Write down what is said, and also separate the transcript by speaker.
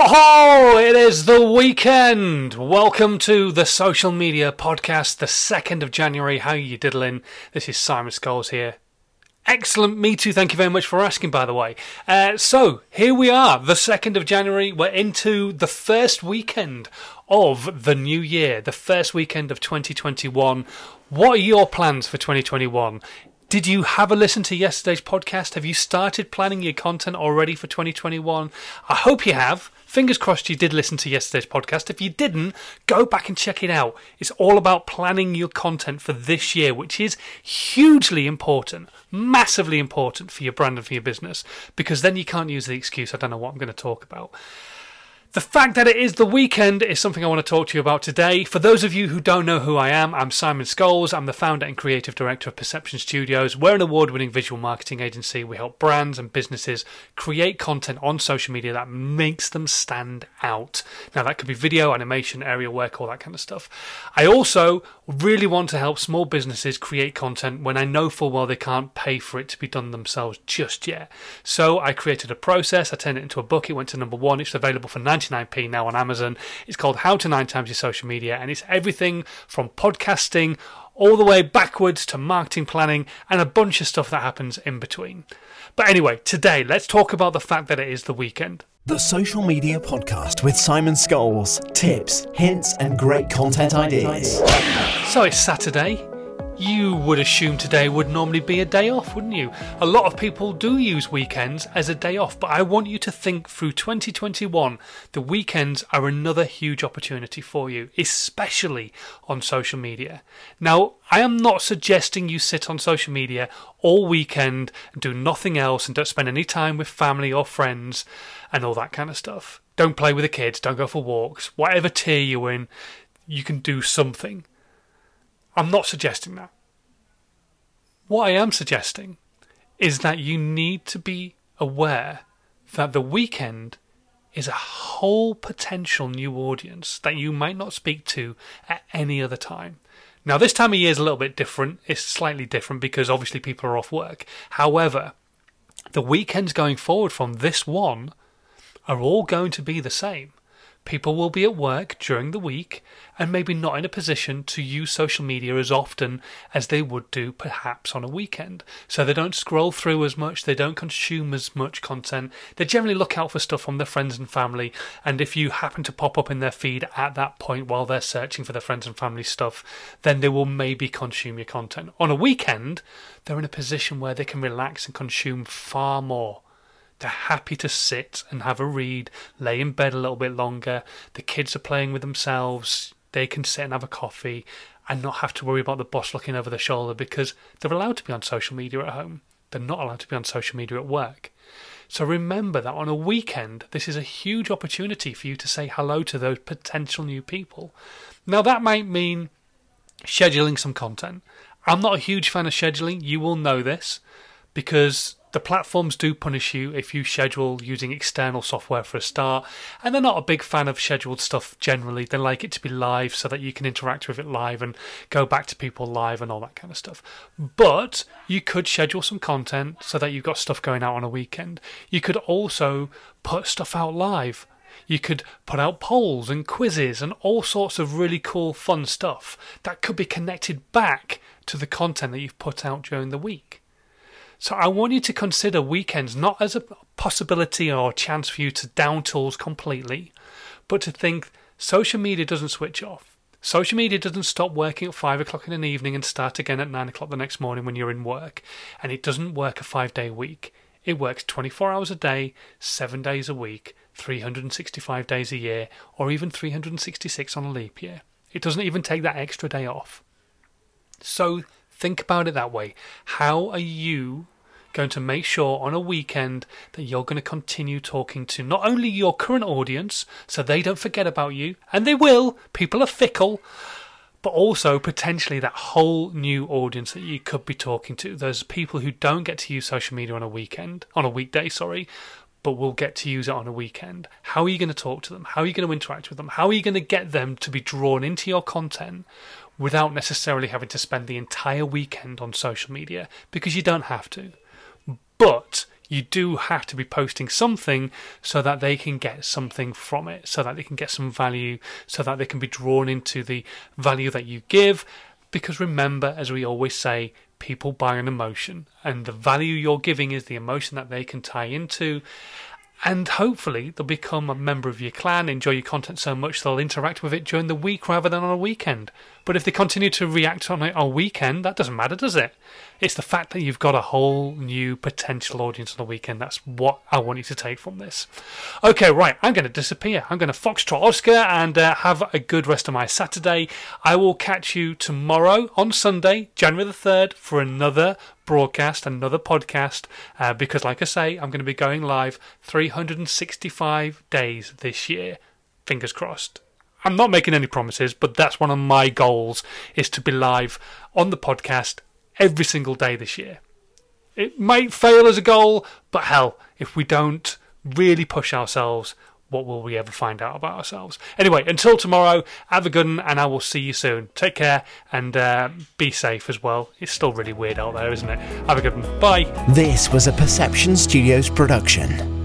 Speaker 1: Ho ho! It is the weekend. Welcome to the social media podcast, the second of January. How you diddling? This is Simon Scholes here. Excellent, me too. Thank you very much for asking. By the way, uh, so here we are, the second of January. We're into the first weekend of the new year, the first weekend of 2021. What are your plans for 2021? Did you have a listen to yesterday's podcast? Have you started planning your content already for 2021? I hope you have. Fingers crossed you did listen to yesterday's podcast. If you didn't, go back and check it out. It's all about planning your content for this year, which is hugely important, massively important for your brand and for your business, because then you can't use the excuse, I don't know what I'm going to talk about. The fact that it is the weekend is something I want to talk to you about today. For those of you who don't know who I am, I'm Simon Scholes. I'm the founder and creative director of Perception Studios. We're an award winning visual marketing agency. We help brands and businesses create content on social media that makes them stand out. Now, that could be video, animation, aerial work, all that kind of stuff. I also really want to help small businesses create content when I know full well they can't pay for it to be done themselves just yet. So I created a process, I turned it into a book, it went to number one, it's available for 99p now on Amazon. It's called How to Nine Times Your Social Media, and it's everything from podcasting all the way backwards to marketing planning and a bunch of stuff that happens in between. But anyway, today let's talk about the fact that it is the weekend.
Speaker 2: The Social Media Podcast with Simon Scholes. Tips, hints, and great content ideas.
Speaker 1: So it's Saturday. You would assume today would normally be a day off, wouldn't you? A lot of people do use weekends as a day off, but I want you to think through 2021. The weekends are another huge opportunity for you, especially on social media. Now, I am not suggesting you sit on social media all weekend and do nothing else and don't spend any time with family or friends and all that kind of stuff. Don't play with the kids, don't go for walks. Whatever tier you're in, you can do something. I'm not suggesting that. What I am suggesting is that you need to be aware that the weekend is a whole potential new audience that you might not speak to at any other time. Now, this time of year is a little bit different. It's slightly different because obviously people are off work. However, the weekends going forward from this one are all going to be the same. People will be at work during the week and maybe not in a position to use social media as often as they would do perhaps on a weekend. So they don't scroll through as much, they don't consume as much content. They generally look out for stuff from their friends and family. And if you happen to pop up in their feed at that point while they're searching for their friends and family stuff, then they will maybe consume your content. On a weekend, they're in a position where they can relax and consume far more. They're happy to sit and have a read, lay in bed a little bit longer. The kids are playing with themselves. They can sit and have a coffee and not have to worry about the boss looking over their shoulder because they're allowed to be on social media at home. They're not allowed to be on social media at work. So remember that on a weekend, this is a huge opportunity for you to say hello to those potential new people. Now, that might mean scheduling some content. I'm not a huge fan of scheduling. You will know this because the platforms do punish you if you schedule using external software for a start, and they're not a big fan of scheduled stuff generally. They like it to be live so that you can interact with it live and go back to people live and all that kind of stuff. But you could schedule some content so that you've got stuff going out on a weekend. You could also put stuff out live. You could put out polls and quizzes and all sorts of really cool, fun stuff that could be connected back to the content that you've put out during the week. So I want you to consider weekends not as a possibility or a chance for you to down tools completely, but to think social media doesn't switch off. Social media doesn't stop working at five o'clock in the evening and start again at nine o'clock the next morning when you're in work. And it doesn't work a five day week. It works 24 hours a day, seven days a week, 365 days a year, or even 366 on a leap year. It doesn't even take that extra day off. So Think about it that way. How are you going to make sure on a weekend that you're going to continue talking to not only your current audience so they don't forget about you, and they will, people are fickle, but also potentially that whole new audience that you could be talking to. Those people who don't get to use social media on a weekend, on a weekday, sorry, but will get to use it on a weekend. How are you going to talk to them? How are you going to interact with them? How are you going to get them to be drawn into your content without necessarily having to spend the entire weekend on social media because you don't have to. But You do have to be posting something so that they can get something from it, so that they can get some value, so that they can be drawn into the value that you give. Because remember, as we always say, people buy an emotion, and the value you're giving is the emotion that they can tie into and hopefully they'll become a member of your clan, enjoy your content so much they'll interact with it during the week rather than on a weekend. But if they continue to react on it on weekend, that doesn't matter, does it? It's the fact that you've got a whole new potential audience on the weekend. That's what I want you to take from this. Okay, right, I'm going to disappear. I'm going to foxtrot Oscar and uh, have a good rest of my Saturday. I will catch you tomorrow on Sunday, January the 3rd, for another broadcast, another podcast, uh, because, like I say, I'm going to be going live 365 days this year. Fingers crossed. I'm not making any promises, but that's one of my goals is to be live on the podcast every single day this year. It might fail as a goal, but hell, if we don't really push ourselves, what will we ever find out about ourselves? Anyway, until tomorrow, have a good one, and I will see you soon. Take care and uh, be safe as well. It's still really weird out there, isn't it? Have a good one. Bye.
Speaker 2: This was a Perception Studios production.